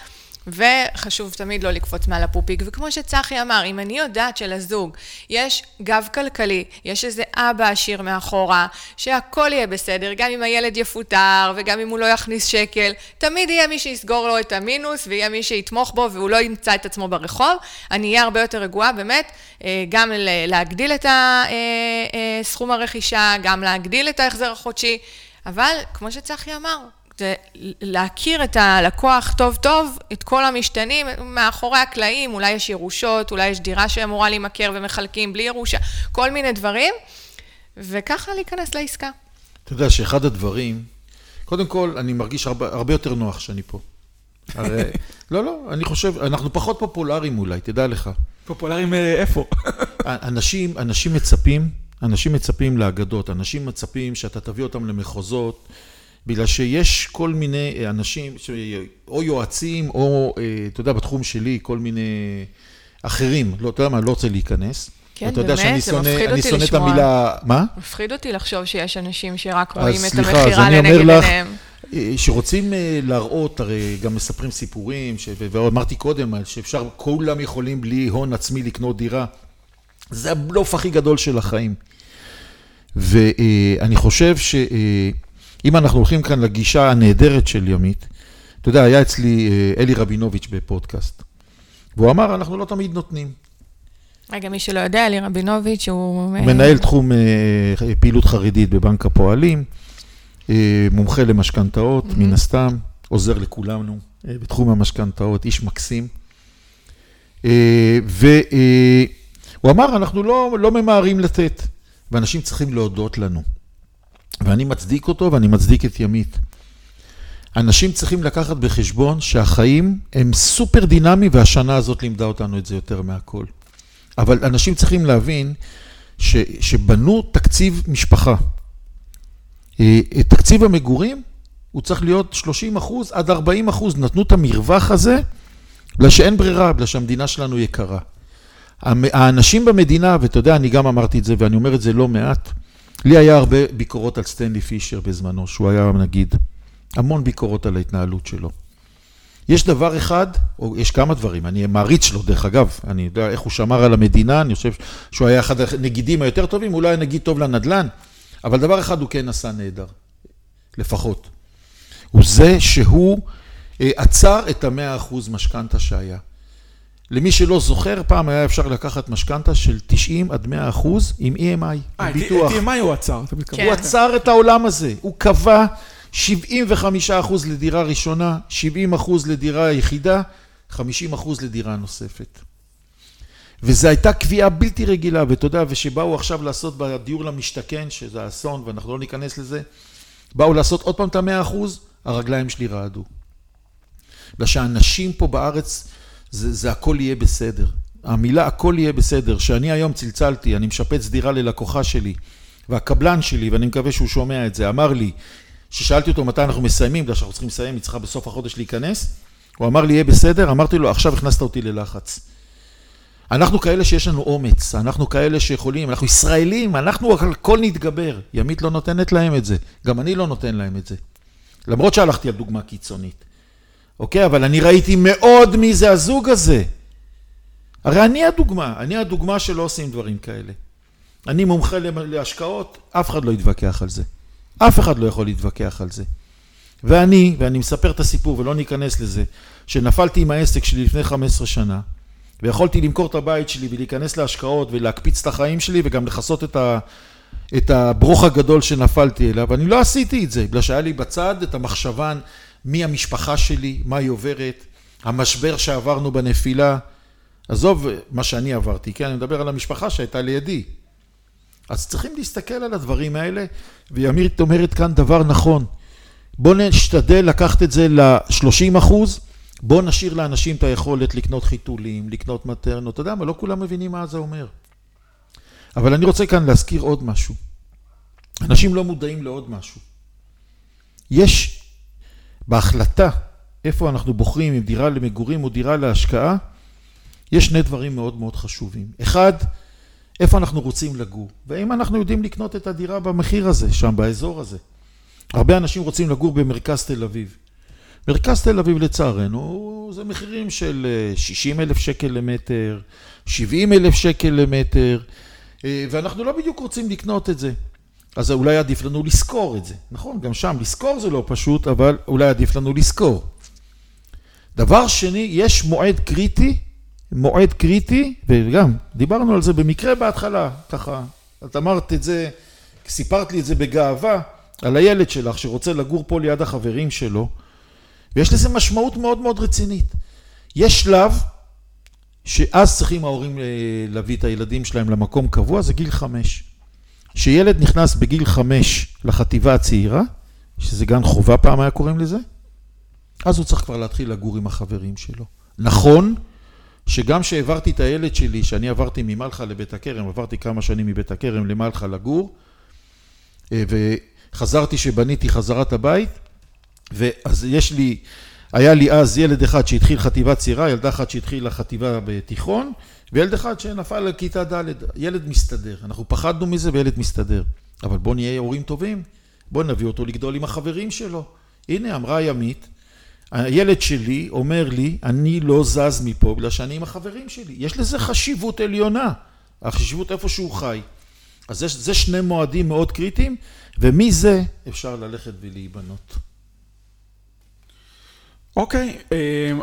וחשוב תמיד לא לקפוץ מעל הפופיק. וכמו שצחי אמר, אם אני יודעת שלזוג יש גב כלכלי, יש איזה אבא עשיר מאחורה, שהכל יהיה בסדר, גם אם הילד יפוטר וגם אם הוא לא יכניס שקל, תמיד יהיה מי שיסגור לו את המינוס ויהיה מי שיתמוך בו והוא לא ימצא את עצמו ברחוב, אני אהיה הרבה יותר רגועה באמת, אה, גם להגדיל את סכום אה, הרכישה, גם להגדיל את ההחזר החודשי, אבל כמו שצחי אמר, להכיר את הלקוח טוב טוב, את כל המשתנים, מאחורי הקלעים, אולי יש ירושות, אולי יש דירה שאמורה להימכר ומחלקים בלי ירושה, כל מיני דברים, וככה להיכנס לעסקה. אתה יודע שאחד הדברים, קודם כל, אני מרגיש הרבה, הרבה יותר נוח שאני פה. הרי, לא, לא, אני חושב, אנחנו פחות פופולריים אולי, תדע לך. פופולריים אה, איפה? אנשים, אנשים מצפים, אנשים מצפים לאגדות, אנשים מצפים שאתה תביא אותם למחוזות. בגלל שיש כל מיני אנשים, או יועצים, או, אה, אתה יודע, בתחום שלי, כל מיני אחרים, לא, אתה יודע מה, אני לא רוצה להיכנס. כן, באמת, זה מפחיד אותי לשמוע. אני שונא את המילה, מה? מפחיד אותי לחשוב שיש אנשים שרק רואים את המכירה לנגד עיניהם. אה, שרוצים אה, להראות, הרי גם מספרים סיפורים, ש... ואמרתי קודם, שאפשר, כולם יכולים בלי הון עצמי לקנות דירה. זה הבלוף הכי גדול של החיים. ואני חושב ש... אם אנחנו הולכים כאן לגישה הנהדרת של ימית, אתה יודע, היה אצלי אה, אלי רבינוביץ' בפודקאסט, והוא אמר, אנחנו לא תמיד נותנים. רגע, מי שלא יודע, אלי רבינוביץ' הוא... אה, מנהל תחום אה, פעילות חרדית בבנק הפועלים, מומחה למשכנתאות, מן הסתם, עוזר לכולנו בתחום המשכנתאות, איש מקסים. והוא אמר, אנחנו לא, לא ממהרים לתת, ואנשים צריכים להודות לנו. ואני מצדיק אותו ואני מצדיק את ימית. אנשים צריכים לקחת בחשבון שהחיים הם סופר דינמיים והשנה הזאת לימדה אותנו את זה יותר מהכל. אבל אנשים צריכים להבין ש, שבנו תקציב משפחה. אה, תקציב המגורים הוא צריך להיות 30 אחוז עד 40 אחוז, נתנו את המרווח הזה בגלל שאין ברירה, בגלל שהמדינה שלנו יקרה. האנשים במדינה, ואתה יודע, אני גם אמרתי את זה ואני אומר את זה לא מעט, לי היה הרבה ביקורות על סטנלי פישר בזמנו, שהוא היה נגיד המון ביקורות על ההתנהלות שלו. יש דבר אחד, או יש כמה דברים, אני מעריץ שלו דרך אגב, אני יודע איך הוא שמר על המדינה, אני חושב שהוא היה אחד הנגידים היותר טובים, אולי נגיד טוב לנדל"ן, אבל דבר אחד הוא כן עשה נהדר, לפחות. הוא זה שהוא אה, עצר את המאה אחוז משכנתה שהיה. למי שלא זוכר, פעם היה אפשר לקחת משכנתה של 90 עד 100 אחוז עם EMI, אה, עם את ביטוח. EMI הוא עצר, אתה מתכוון. כן. הוא עצר את העולם הזה, הוא קבע 75 אחוז לדירה ראשונה, 70 אחוז לדירה יחידה, 50 אחוז לדירה נוספת. וזו הייתה קביעה בלתי רגילה, ואתה יודע, ושבאו עכשיו לעשות בדיור למשתכן, שזה אסון, ואנחנו לא ניכנס לזה, באו לעשות עוד פעם את המאה אחוז, הרגליים שלי רעדו. בגלל שאנשים פה בארץ, זה, זה הכל יהיה בסדר. המילה הכל יהיה בסדר, שאני היום צלצלתי, אני משפץ דירה ללקוחה שלי, והקבלן שלי, ואני מקווה שהוא שומע את זה, אמר לי, ששאלתי אותו מתי אנחנו מסיימים, בגלל שאנחנו צריכים לסיים, היא צריכה בסוף החודש להיכנס, הוא אמר לי, יהיה בסדר, אמרתי לו, עכשיו הכנסת אותי ללחץ. אנחנו כאלה שיש לנו אומץ, אנחנו כאלה שיכולים, אנחנו ישראלים, אנחנו על הכל נתגבר. ימית לא נותנת להם את זה, גם אני לא נותן להם את זה. למרות שהלכתי על דוגמה קיצונית. אוקיי, אבל אני ראיתי מאוד מי זה הזוג הזה. הרי אני הדוגמה, אני הדוגמה שלא עושים דברים כאלה. אני מומחה להשקעות, אף אחד לא יתווכח על זה. אף אחד לא יכול להתווכח על זה. ואני, ואני מספר את הסיפור ולא ניכנס לזה, שנפלתי עם העסק שלי לפני 15 שנה, ויכולתי למכור את הבית שלי ולהיכנס להשקעות ולהקפיץ את החיים שלי וגם לכסות את, את הברוך הגדול שנפלתי אליו, אני לא עשיתי את זה, בגלל שהיה לי בצד את המחשבן מי המשפחה שלי, מה היא עוברת, המשבר שעברנו בנפילה, עזוב מה שאני עברתי, כן, אני מדבר על המשפחה שהייתה לידי. אז צריכים להסתכל על הדברים האלה, וימית אומרת כאן דבר נכון. בואו נשתדל לקחת את זה ל-30 אחוז, בואו נשאיר לאנשים את היכולת לקנות חיתולים, לקנות מטרנות, אתה יודע מה, לא כולם מבינים מה זה אומר. אבל אני רוצה כאן להזכיר עוד משהו. אנשים לא מודעים לעוד משהו. יש בהחלטה איפה אנחנו בוחרים, אם דירה למגורים או דירה להשקעה, יש שני דברים מאוד מאוד חשובים. אחד, איפה אנחנו רוצים לגור, והאם אנחנו יודעים לקנות את הדירה במחיר הזה, שם באזור הזה. הרבה אנשים רוצים לגור במרכז תל אביב. מרכז תל אביב לצערנו זה מחירים של 60 אלף שקל למטר, 70 אלף שקל למטר, ואנחנו לא בדיוק רוצים לקנות את זה. אז אולי עדיף לנו לשכור את זה. נכון, גם שם לשכור זה לא פשוט, אבל אולי עדיף לנו לשכור. דבר שני, יש מועד קריטי, מועד קריטי, וגם דיברנו על זה במקרה בהתחלה, ככה, את אמרת את זה, סיפרת לי את זה בגאווה, על הילד שלך שרוצה לגור פה ליד החברים שלו, ויש לזה משמעות מאוד מאוד רצינית. יש שלב שאז צריכים ההורים להביא את הילדים שלהם למקום קבוע, זה גיל חמש. שילד נכנס בגיל חמש לחטיבה הצעירה, שזה גן חובה פעם היה קוראים לזה, אז הוא צריך כבר להתחיל לגור עם החברים שלו. נכון שגם שהעברתי את הילד שלי, שאני עברתי ממלחה לבית הכרם, עברתי כמה שנים מבית הכרם למלחה לגור, וחזרתי שבניתי חזרת הבית, ואז יש לי, היה לי אז ילד אחד שהתחיל חטיבה צעירה, ילדה אחת שהתחילה חטיבה בתיכון, וילד אחד שנפל לכיתה ד', ילד מסתדר. אנחנו פחדנו מזה וילד מסתדר. אבל בוא נהיה הורים טובים, בוא נביא אותו לגדול עם החברים שלו. הנה, אמרה ימית, הילד שלי אומר לי, אני לא זז מפה בגלל שאני עם החברים שלי. יש לזה חשיבות עליונה, החשיבות איפה שהוא חי. אז זה, זה שני מועדים מאוד קריטיים, ומזה אפשר ללכת ולהיבנות. אוקיי,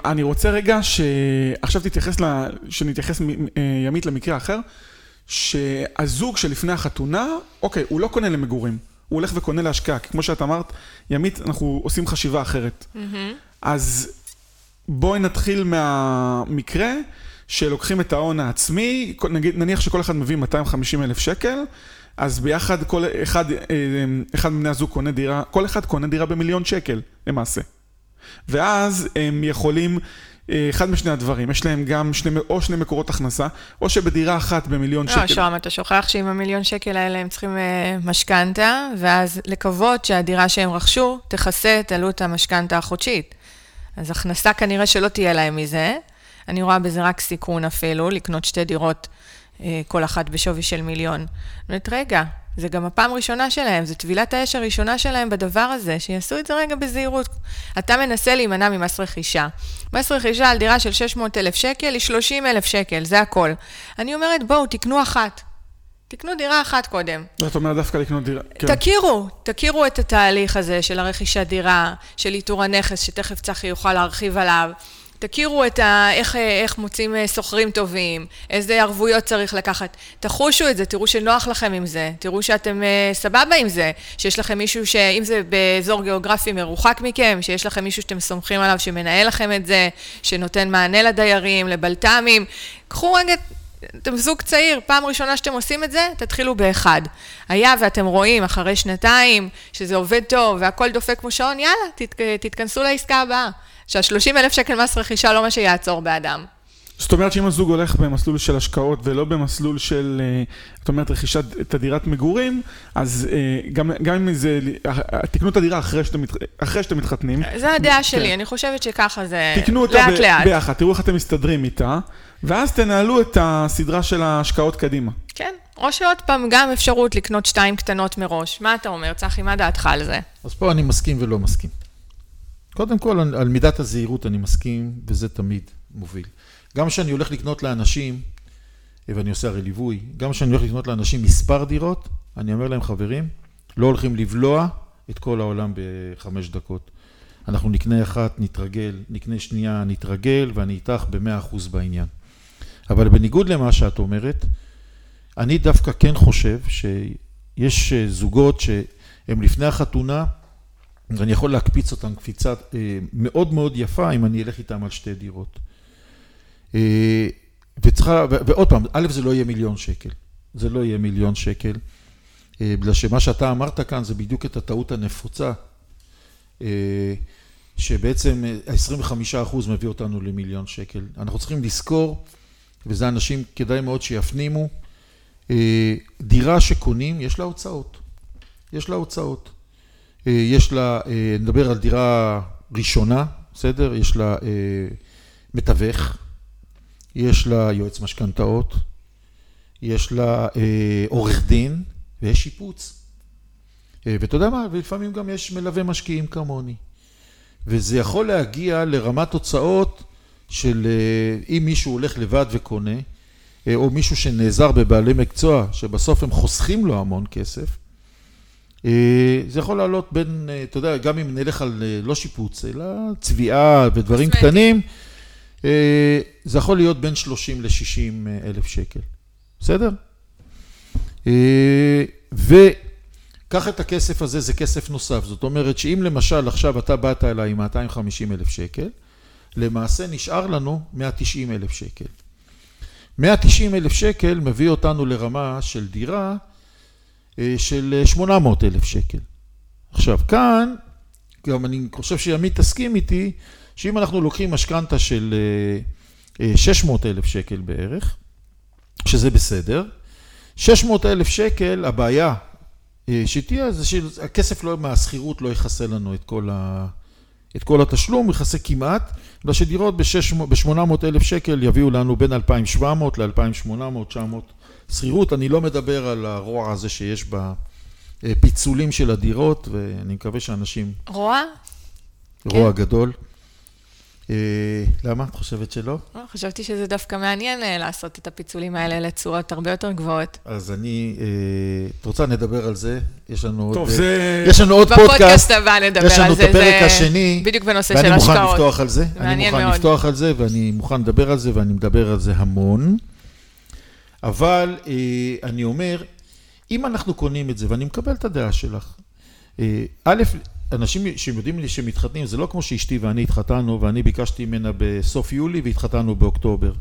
אני רוצה רגע שעכשיו תתייחס, ל... שנתייחס ימית למקרה אחר, שהזוג שלפני החתונה, אוקיי, הוא לא קונה למגורים, הוא הולך וקונה להשקעה, כי כמו שאת אמרת, ימית, אנחנו עושים חשיבה אחרת. אז בואי נתחיל מהמקרה שלוקחים את ההון העצמי, נגיד, נניח שכל אחד מביא 250 אלף שקל, אז ביחד כל אחד, אחד מבני הזוג קונה דירה, כל אחד קונה דירה במיליון שקל, למעשה. ואז הם יכולים, אחד משני הדברים, יש להם גם שני, או שני מקורות הכנסה, או שבדירה אחת במיליון לא, שקל. לא, שוהם, אתה שוכח שעם המיליון שקל האלה הם צריכים משכנתה, ואז לקוות שהדירה שהם רכשו תכסה את עלות המשכנתה החודשית. אז הכנסה כנראה שלא תהיה להם מזה. אני רואה בזה רק סיכון אפילו, לקנות שתי דירות, כל אחת בשווי של מיליון. זאת אומרת, רגע, זה גם הפעם הראשונה שלהם, זו טבילת האש הראשונה שלהם בדבר הזה, שיעשו את זה רגע בזהירות. אתה מנסה להימנע ממס רכישה. מס רכישה על דירה של 600,000 שקל היא 30,000 שקל, זה הכל. אני אומרת, בואו, תקנו אחת. תקנו דירה אחת קודם. זאת אומרת דווקא לקנות דירה. כן. תכירו, תכירו את התהליך הזה של הרכישת דירה, של איתור הנכס, שתכף צחי יוכל להרחיב עליו. תכירו את ה... איך, איך מוצאים אה, סוחרים טובים, איזה ערבויות צריך לקחת. תחושו את זה, תראו שנוח לכם עם זה, תראו שאתם uh, סבבה עם זה, שיש לכם מישהו ש... אם זה באזור גיאוגרפי מרוחק מכם, שיש לכם מישהו שאתם סומכים עליו, שמנהל לכם את זה, שנותן מענה לדיירים, לבלת"מים. קחו רגע... אתם זוג צעיר, פעם ראשונה שאתם עושים את זה, תתחילו באחד. היה ואתם רואים אחרי שנתיים שזה עובד טוב והכל דופק כמו שעון, יאללה, תת, תתכנסו לעסקה הבאה. שה-30 אלף שקל מס רכישה לא מה שיעצור באדם. זאת אומרת שאם הזוג הולך במסלול של השקעות ולא במסלול של, אה, זאת אומרת, רכישת את הדירת מגורים, אז אה, גם, גם אם זה, תקנו את הדירה אחרי שאתם, אחרי שאתם מתחתנים. זה הדעה כן. שלי, אני חושבת שככה זה לאט לאט. תקנו אותה ב- ביחד, תראו איך אתם מסתדרים איתה, ואז תנהלו את הסדרה של ההשקעות קדימה. כן, או שעוד פעם, גם אפשרות לקנות שתיים קטנות מראש. מה אתה אומר, צחי, מה דעתך על זה? אז פה אני מסכים ולא מסכים. קודם כל, על מידת הזהירות אני מסכים, וזה תמיד מוביל. גם כשאני הולך לקנות לאנשים, ואני עושה הרי ליווי, גם כשאני הולך לקנות לאנשים מספר דירות, אני אומר להם, חברים, לא הולכים לבלוע את כל העולם בחמש דקות. אנחנו נקנה אחת, נתרגל, נקנה שנייה, נתרגל, ואני איתך במאה אחוז בעניין. אבל בניגוד למה שאת אומרת, אני דווקא כן חושב שיש זוגות שהם לפני החתונה, ואני יכול להקפיץ אותם קפיצה אה, מאוד מאוד יפה אם אני אלך איתם על שתי דירות. אה, וצריכה, ועוד פעם, א', זה לא יהיה מיליון שקל. זה לא יהיה מיליון שקל. אה, בגלל שמה שאתה אמרת כאן זה בדיוק את הטעות הנפוצה, שבעצם ה-25% מביא אותנו למיליון שקל. אנחנו צריכים לזכור, וזה אנשים כדאי מאוד שיפנימו, דירה שקונים, יש לה הוצאות. יש לה הוצאות. אה, יש לה, אה, נדבר על דירה ראשונה, בסדר? יש לה אה, מתווך, יש לה יועץ משכנתאות, יש לה עורך דין ויש שיפוץ. ואתה יודע מה, ולפעמים גם יש מלווה משקיעים כמוני. וזה יכול להגיע לרמת תוצאות של אם מישהו הולך לבד וקונה, או מישהו שנעזר בבעלי מקצוע, שבסוף הם חוסכים לו המון כסף, זה יכול לעלות בין, אה, אתה יודע, גם אם נלך על אה, לא שיפוץ, אלא צביעה ודברים קטנים, זה יכול להיות בין 30 ל-60 אלף שקל, בסדר? וקח את הכסף הזה, זה כסף נוסף. זאת אומרת שאם למשל עכשיו אתה באת אליי עם 250 אלף שקל, למעשה נשאר לנו 190 אלף שקל. 190 אלף שקל מביא אותנו לרמה של דירה אה, של 800 אה, אלף שקל. עכשיו, כאן, גם אני חושב שימית תסכים איתי, שאם אנחנו לוקחים משכנתה של 600 אה, אלף שקל בערך, שזה בסדר, 600 אלף שקל, הבעיה שתהיה זה שהכסף לא, מהשכירות לא יכסה לנו את כל, ה, את כל התשלום, יכסה כמעט, אלא שדירות ב-800 אלף שקל יביאו לנו בין 2,700 ל-2,800, 900 שכירות, אני לא מדבר על הרוע הזה שיש בפיצולים של הדירות, ואני מקווה שאנשים... רוע? רוע כן. גדול. אה, למה? את חושבת שלא? לא, חשבתי שזה דווקא מעניין אה, לעשות את הפיצולים האלה לתשואות הרבה יותר גבוהות. אז אני, אה, את רוצה נדבר על זה? יש לנו טוב, עוד, זה... יש לנו עוד פודקאסט. בפודקאסט הבא נדבר על זה. יש לנו את הפרק השני. בדיוק בנושא של השקעות. ואני מוכן לפתוח על זה. אני מוכן לפתוח על זה, ואני מוכן לדבר על זה, ואני מדבר על זה המון. אבל אה, אני אומר, אם אנחנו קונים את זה, ואני מקבל את הדעה שלך, אה, א', אנשים שיודעים שמתחתנים, זה לא כמו שאשתי ואני התחתנו, ואני ביקשתי ממנה בסוף יולי והתחתנו באוקטובר.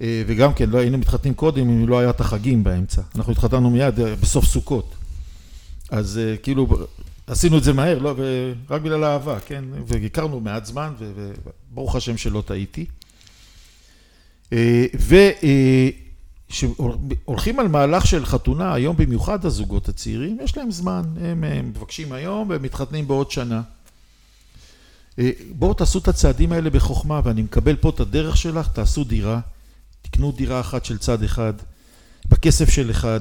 אה, וגם כן, לא היינו מתחתנים קודם אם לא היה את החגים באמצע. אנחנו התחתנו מיד בסוף סוכות. אז כאילו, עשינו את זה מהר, לא, רק בגלל האהבה, כן? והכרנו מעט זמן, וברוך השם שלא טעיתי. ו... שהולכים על מהלך של חתונה, היום במיוחד הזוגות הצעירים, יש להם זמן, הם, מבקשים היום והם מתחתנים בעוד שנה. אה, בואו תעשו את הצעדים האלה בחוכמה, ואני מקבל פה את הדרך שלך, תעשו דירה, תקנו דירה אחת של צד אחד, בכסף של אחד,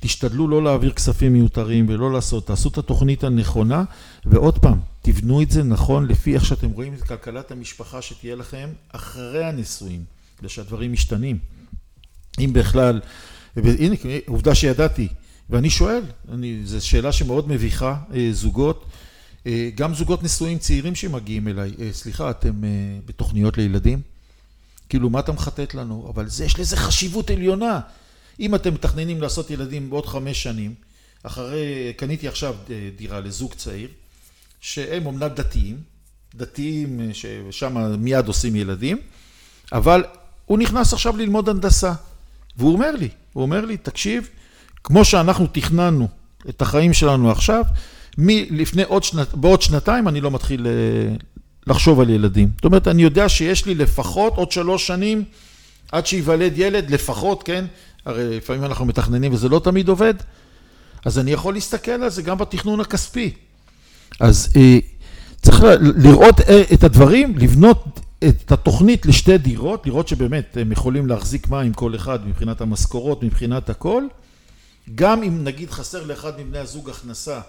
תשתדלו לא להעביר כספים מיותרים ולא לעשות, תעשו את התוכנית הנכונה, ועוד פעם, תבנו את זה נכון לפי איך שאתם רואים את כלכלת המשפחה שתהיה לכם אחרי הנישואים, כדי שהדברים משתנים. אם בכלל, והנה, עובדה שידעתי, ואני שואל, זו שאלה שמאוד מביכה אה, זוגות, אה, גם זוגות נשואים צעירים שמגיעים אליי, אה, סליחה, אתם בתוכניות לילדים? כאילו, מה אתה מחטט לנו? אבל זה, יש לזה חשיבות עליונה. אם אתם מתכננים לעשות ילדים בעוד חמש שנים, אחרי, קניתי עכשיו דירה לזוג צעיר, שהם אומנם דתיים, דתיים ששם מיד עושים ילדים, אבל הוא נכנס עכשיו ללמוד הנדסה, והוא אומר לי, הוא אומר לי, תקשיב, כמו שאנחנו תכננו את החיים שלנו עכשיו, מלפני עוד שנת, בעוד שנתיים אני לא מתחיל אה, לחשוב על ילדים. זאת אומרת, אני יודע שיש לי לפחות עוד שלוש שנים עד שייוולד ילד, לפחות, כן? הרי לפעמים אנחנו מתכננים וזה לא תמיד עובד, אז אני יכול להסתכל על זה גם בתכנון הכספי. אז אה, צריך לראות אה, את הדברים, לבנות את התוכנית לשתי דירות, לראות שבאמת הם יכולים להחזיק מים כל אחד מבחינת המשכורות, מבחינת הכל. גם אם נגיד חסר לאחד מבני הזוג הכנסה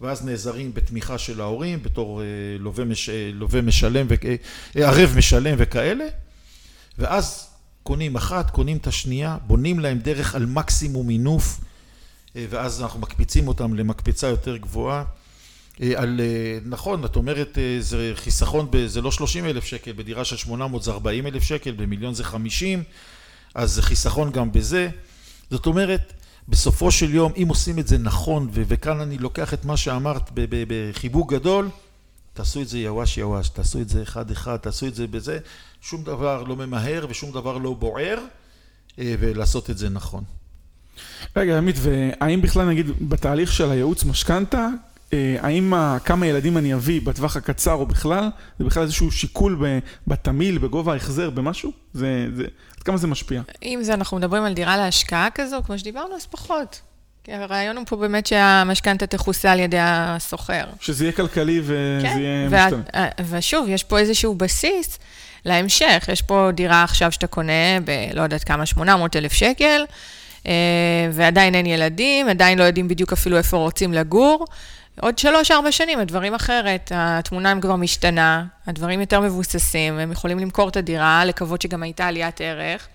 ואז נעזרים בתמיכה של ההורים בתור אה, לווה, מש, לווה משלם, ערב משלם וכאלה ואז קונים אחת, קונים את השנייה, בונים להם דרך על מקסימום מינוף ואז אנחנו מקפיצים אותם למקפצה יותר גבוהה אה, על, אה, נכון, את אומרת, אה, זה חיסכון, זה לא 30 אלף שקל, בדירה של 800 זה 40 אלף שקל, במיליון זה 50, אז זה חיסכון גם בזה. זאת אומרת, בסופו של יום, אם עושים את זה נכון, וכאן אני לוקח את מה שאמרת בחיבוק גדול, תעשו את זה יווש יווש, תעשו את זה אחד אחד, תעשו את זה בזה, שום דבר לא ממהר ושום דבר לא בוער, ולעשות את זה נכון. רגע, עמית, והאם בכלל נגיד בתהליך של הייעוץ משכנתה, אה, האם כמה ילדים אני אביא בטווח הקצר או בכלל, זה בכלל איזשהו שיקול בתמיל, בגובה ההחזר, במשהו? זה, זה, עד כמה זה משפיע? אם זה, אנחנו מדברים על דירה להשקעה כזו, כמו שדיברנו, אז פחות. כי הרעיון הוא פה באמת שהמשכנתה תכוסה על ידי הסוחר. שזה יהיה כלכלי וזה כן, יהיה וה, משתנה. אה, ושוב, יש פה איזשהו בסיס להמשך. יש פה דירה עכשיו שאתה קונה ב, לא יודעת כמה, 800 אלף שקל, אה, ועדיין אין ילדים, עדיין לא יודעים בדיוק אפילו איפה רוצים לגור. עוד שלוש-ארבע שנים הדברים אחרת, התמונה הם כבר משתנה, הדברים יותר מבוססים, הם יכולים למכור את הדירה, לקוות שגם הייתה עליית ערך.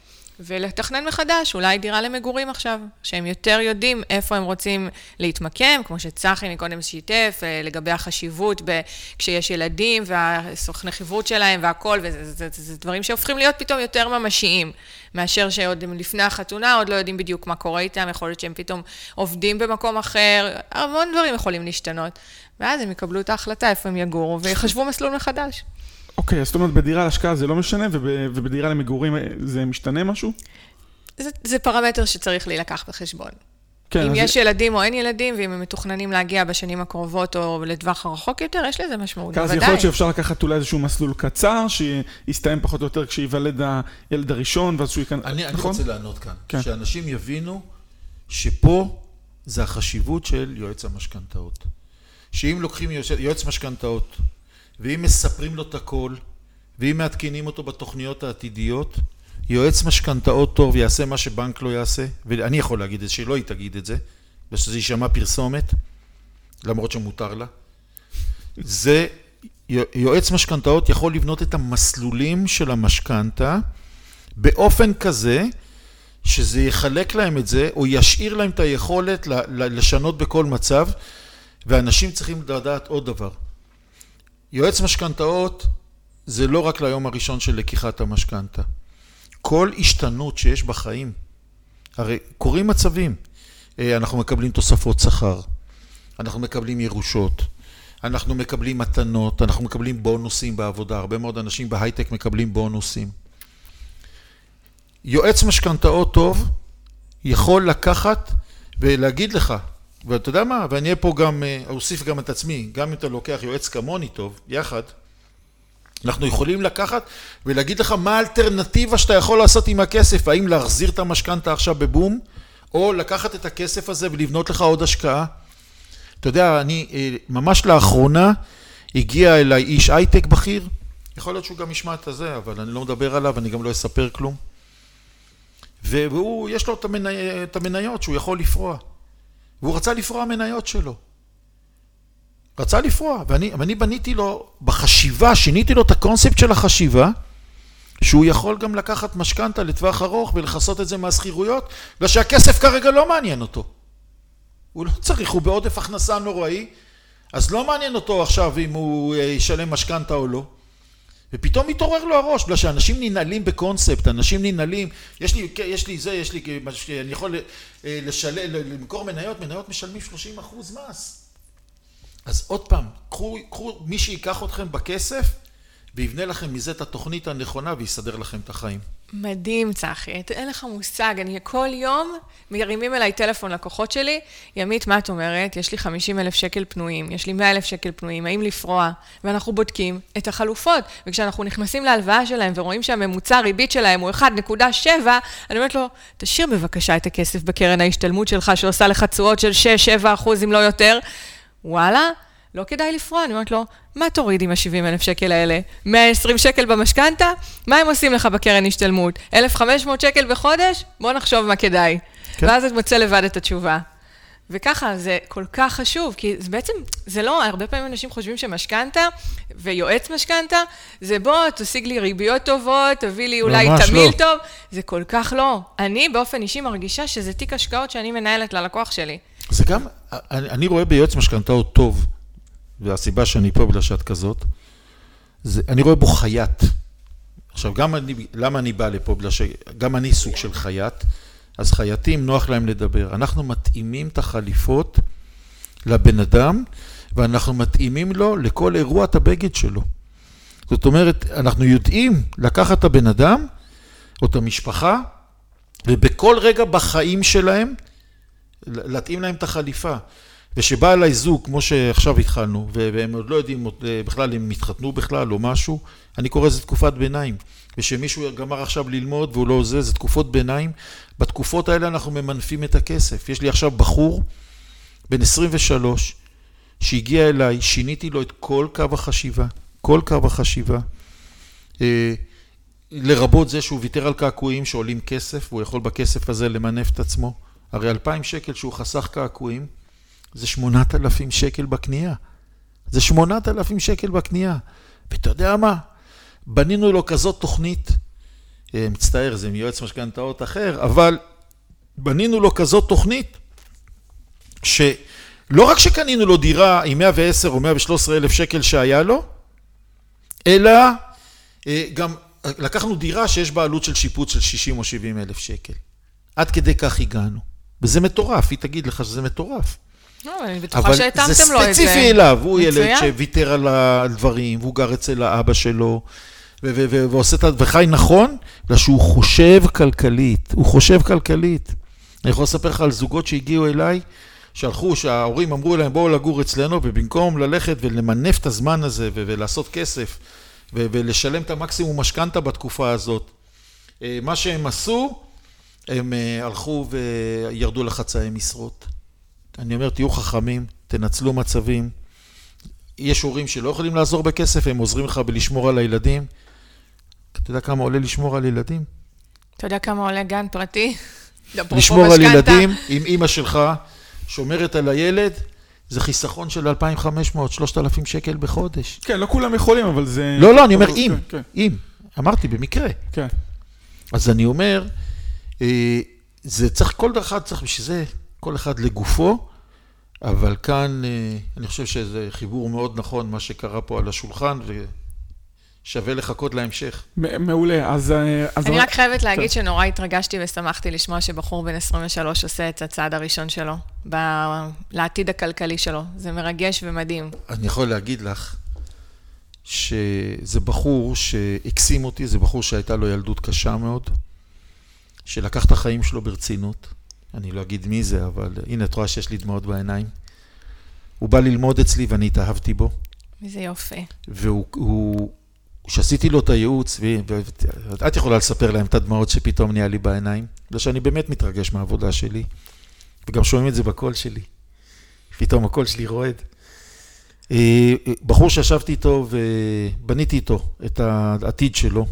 ולתכנן מחדש, אולי דירה למגורים עכשיו, שהם יותר יודעים איפה הם רוצים להתמקם, כמו שצחי מקודם שיתף, אה, לגבי החשיבות ב, כשיש ילדים, והסוכנחיבות שלהם והכול, וזה זה, זה, זה דברים שהופכים להיות פתאום יותר ממשיים, מאשר שעוד לפני החתונה, עוד לא יודעים בדיוק מה קורה איתם, יכול להיות שהם פתאום עובדים במקום אחר, המון דברים יכולים להשתנות. ואז הם יקבלו את ההחלטה איפה הם יגורו, ויחשבו מסלול מחדש. אוקיי, אז זאת אומרת, בדירה להשקעה זה לא משנה, וב, ובדירה למגורים זה משתנה משהו? זה, זה פרמטר שצריך להילקח בחשבון. כן, אם יש זה... ילדים או אין ילדים, ואם הם מתוכננים להגיע בשנים הקרובות או לטווח הרחוק יותר, יש לזה משמעות, בוודאי. אז יכול להיות שאפשר לקחת אולי איזשהו מסלול קצר, שיסתיים פחות או יותר כשייוולד הילד הראשון, ואז שהוא ייכנס, אני, נכון? אני רוצה לענות כאן, כן. שאנשים יבינו שפה זה החשיבות של יועץ המשכנתאות. שאם לוקחים יועץ משכנתאות, ואם מספרים לו את הכל, ואם מעדכנים אותו בתוכניות העתידיות, יועץ משכנתאות טוב יעשה מה שבנק לא יעשה, ואני יכול להגיד את זה, שלא היא תגיד את זה, ושזה יישמע פרסומת, למרות שמותר לה. זה, יועץ משכנתאות יכול לבנות את המסלולים של המשכנתה באופן כזה שזה יחלק להם את זה, או ישאיר להם את היכולת לשנות בכל מצב, ואנשים צריכים לדעת עוד דבר. יועץ משכנתאות זה לא רק ליום הראשון של לקיחת המשכנתה. כל השתנות שיש בחיים, הרי קורים מצבים, אה, אנחנו מקבלים תוספות שכר, אנחנו מקבלים ירושות, אנחנו מקבלים מתנות, אנחנו מקבלים בונוסים בעבודה, הרבה מאוד אנשים בהייטק מקבלים בונוסים. יועץ משכנתאות טוב יכול לקחת ולהגיד לך, ואתה יודע מה, ואני אהיה פה גם, אה, אוסיף גם את עצמי, גם אם אתה לוקח יועץ כמוני טוב, יחד, אנחנו יכולים לקחת ולהגיד לך מה האלטרנטיבה שאתה יכול לעשות עם הכסף, האם להחזיר את המשכנתה עכשיו בבום, או לקחת את הכסף הזה ולבנות לך עוד השקעה. אתה יודע, אני אה, ממש לאחרונה הגיע אליי איש הייטק בכיר, יכול להיות שהוא גם ישמע את הזה, אבל אני לא מדבר עליו, אני גם לא אספר כלום. והוא, יש לו את, המני, את המניות שהוא יכול לפרוע. והוא רצה לפרוע מניות שלו. רצה לפרוע, ואני, ואני בניתי לו בחשיבה, שיניתי לו את הקונספט של החשיבה, שהוא יכול גם לקחת משכנתה לטווח ארוך ולכסות את זה מהשכירויות, בגלל שהכסף כרגע לא מעניין אותו. הוא לא צריך, הוא בעודף הכנסה נוראי, אז לא מעניין אותו עכשיו אם הוא אה, ישלם משכנתה או לא. ופתאום מתעורר לו הראש, בגלל שאנשים ננעלים בקונספט, אנשים ננעלים, יש לי, יש לי זה, יש לי, אני יכול אה, לשלם, למכור מניות, מניות משלמים 30 אחוז מס. אז עוד פעם, קחו, קחו מי שיקח אתכם בכסף ויבנה לכם מזה את התוכנית הנכונה ויסדר לכם את החיים. מדהים, צחי. אין לך מושג, אני כל יום מרימים אליי טלפון לקוחות שלי, ימית, מה את אומרת? יש לי 50 אלף שקל פנויים, יש לי 100 אלף שקל פנויים, האם לפרוע? ואנחנו בודקים את החלופות. וכשאנחנו נכנסים להלוואה שלהם ורואים שהממוצע הריבית שלהם הוא 1.7, אני אומרת לו, תשאיר בבקשה את הכסף בקרן ההשתלמות שלך, שעושה לך תשואות של 6-7 אחוז, אם לא יותר. וואלה, לא כדאי לפרוע. אני אומרת לו, מה תוריד עם ה-70 אלף שקל האלה? 120 שקל במשכנתה? מה הם עושים לך בקרן השתלמות? 1,500 שקל בחודש? בוא נחשוב מה כדאי. כן. ואז את מוצא לבד את התשובה. וככה, זה כל כך חשוב, כי זה בעצם, זה לא, הרבה פעמים אנשים חושבים שמשכנתה ויועץ משכנתה, זה בוא, תשיג לי ריביות טובות, תביא לי אולי תמיל לא. טוב, זה כל כך לא. אני באופן אישי מרגישה שזה תיק השקעות שאני מנהלת ללקוח שלי. זה גם, אני, אני רואה ביועץ משכנתאות טוב, והסיבה שאני פה בגלל שאת כזאת, זה, אני רואה בו חייט. עכשיו, גם אני, למה אני בא לפה? בגלל שגם אני סוג של חייט, אז חייטים נוח להם לדבר. אנחנו מתאימים את החליפות לבן אדם, ואנחנו מתאימים לו לכל אירוע את הבגד שלו. זאת אומרת, אנחנו יודעים לקחת את הבן אדם, או את המשפחה, ובכל רגע בחיים שלהם, להתאים להם את החליפה. ושבא אליי זוג, כמו שעכשיו התחלנו, והם עוד לא יודעים אה, בכלל אם התחתנו בכלל או משהו, אני קורא לזה תקופת ביניים. ושמישהו גמר עכשיו ללמוד והוא לא זה, זה תקופות ביניים. בתקופות האלה אנחנו ממנפים את הכסף. יש לי עכשיו בחור בן 23 שהגיע אליי, שיניתי לו את כל קו החשיבה, כל קו החשיבה. אה, לרבות זה שהוא ויתר על קעקועים שעולים כסף, והוא יכול בכסף הזה למנף את עצמו. הרי 2,000 שקל שהוא חסך קעקועים, זה 8,000 שקל בקנייה. זה 8,000 שקל בקנייה. ואתה יודע מה? בנינו לו כזאת תוכנית, אה, מצטער, זה מיועץ משכנתאות אחר, אבל בנינו לו כזאת תוכנית, שלא רק שקנינו לו דירה עם 110 או 113 אלף שקל שהיה לו, אלא אה, גם לקחנו דירה שיש בה עלות של שיפוץ של 60 או 70 אלף שקל. עד כדי כך הגענו. וזה מטורף, היא תגיד לך שזה מטורף. לא, אני בטוחה שהתאמתם לו את זה. אבל זה ספציפי אליו, הוא ילד שוויתר על הדברים, והוא גר אצל האבא שלו, ועושה את ה... וחי נכון, בגלל שהוא חושב כלכלית, הוא חושב כלכלית. אני יכול לספר לך על זוגות שהגיעו אליי, שהלכו, שההורים אמרו להם בואו לגור אצלנו, ובמקום ללכת ולמנף את הזמן הזה ולעשות כסף, ולשלם את המקסימום משכנתה בתקופה הזאת, אה, מה שהם עשו, הם אה, הלכו וירדו לחצאי משרות. אני אומר, תהיו חכמים, תנצלו מצבים. יש הורים שלא יכולים לעזור בכסף, הם עוזרים לך בלשמור על הילדים. אתה יודע כמה עולה לשמור על ילדים? אתה יודע כמה עולה גן פרטי? לשמור על ילדים, עם אימא שלך שומרת על הילד, זה חיסכון של 2,500, 3,000 שקל בחודש. כן, לא כולם יכולים, אבל זה... לא, לא, אני אומר אם, כן, כן. אם. אמרתי, במקרה. כן. אז אני אומר, אה, זה צריך, כל אחד צריך בשביל זה כל אחד לגופו, אבל כאן אה, אני חושב שזה חיבור מאוד נכון, מה שקרה פה על השולחן, ושווה לחכות להמשך. מעולה, אז... אה, אז אני רק חייבת להגיד כן. שנורא התרגשתי ושמחתי לשמוע שבחור בן 23 עושה את הצעד הראשון שלו, ב... לעתיד הכלכלי שלו. זה מרגש ומדהים. אני יכול להגיד לך שזה בחור שהקסים אותי, זה בחור שהייתה לו ילדות קשה מאוד, שלקח את החיים שלו ברצינות. אני לא אגיד מי זה, אבל הנה, את רואה שיש לי דמעות בעיניים. הוא בא ללמוד אצלי ואני התאהבתי בו. איזה יופי. והוא, כשעשיתי לו את הייעוץ, ואת יכולה לספר להם את הדמעות שפתאום נהיה לי בעיניים, בגלל שאני באמת מתרגש מהעבודה שלי, וגם שומעים את זה בקול שלי. פתאום הקול שלי רועד. אה, בחור שישבתי איתו ובניתי איתו את העתיד שלו,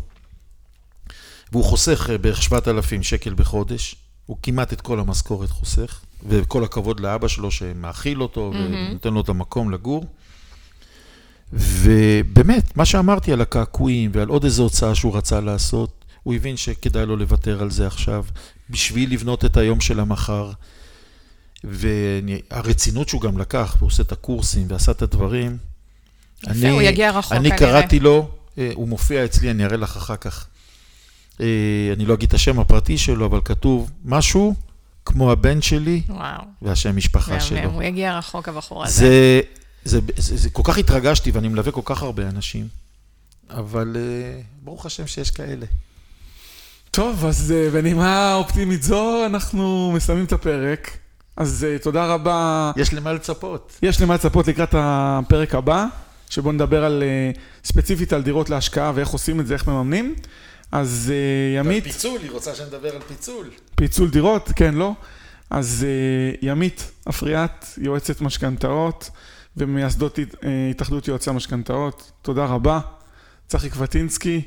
והוא חוסך בערך 7,000 שקל בחודש. הוא כמעט את כל המשכורת חוסך, וכל הכבוד לאבא שלו שמאכיל אותו ונותן לו את המקום לגור. ובאמת, מה שאמרתי על הקעקועים ועל עוד איזו הוצאה שהוא רצה לעשות, הוא הבין שכדאי לו לוותר על זה עכשיו, בשביל לבנות את היום של המחר. והרצינות שהוא גם לקח, הוא עושה את הקורסים ועשה את הדברים. יפה, אני, הוא יגיע רחוק אני כנראה. קראתי לו, אה, הוא מופיע אצלי, אני אראה לך אחר כך. אה, אני לא אגיד את השם הפרטי שלו, אבל כתוב משהו כמו הבן שלי, וואו. והשם משפחה שלו. הוא יגיע רחוק, הבחור הזה. זה, זה, זה, זה, כל כך התרגשתי, ואני מלווה כל כך הרבה אנשים, אבל אה, ברוך השם שיש כאלה. טוב, אז בנימה אופטימית זו, אנחנו מסיימים את הפרק. אז תודה רבה. יש למה לצפות. יש למה לצפות לקראת הפרק הבא, שבו נדבר על, ספציפית על דירות להשקעה ואיך עושים את זה, איך מממנים. אז ימית... פיצול, היא רוצה שנדבר על פיצול. פיצול דירות, כן, לא? אז ימית אפריאט, יועצת משכנתאות ומייסדות התאחדות יועצי המשכנתאות, תודה רבה. צחי קבטינסקי,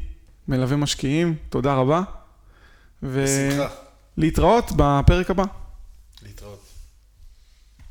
מלווה משקיעים, תודה רבה. בשמחה. ולהתראות בפרק הבא. להתראות.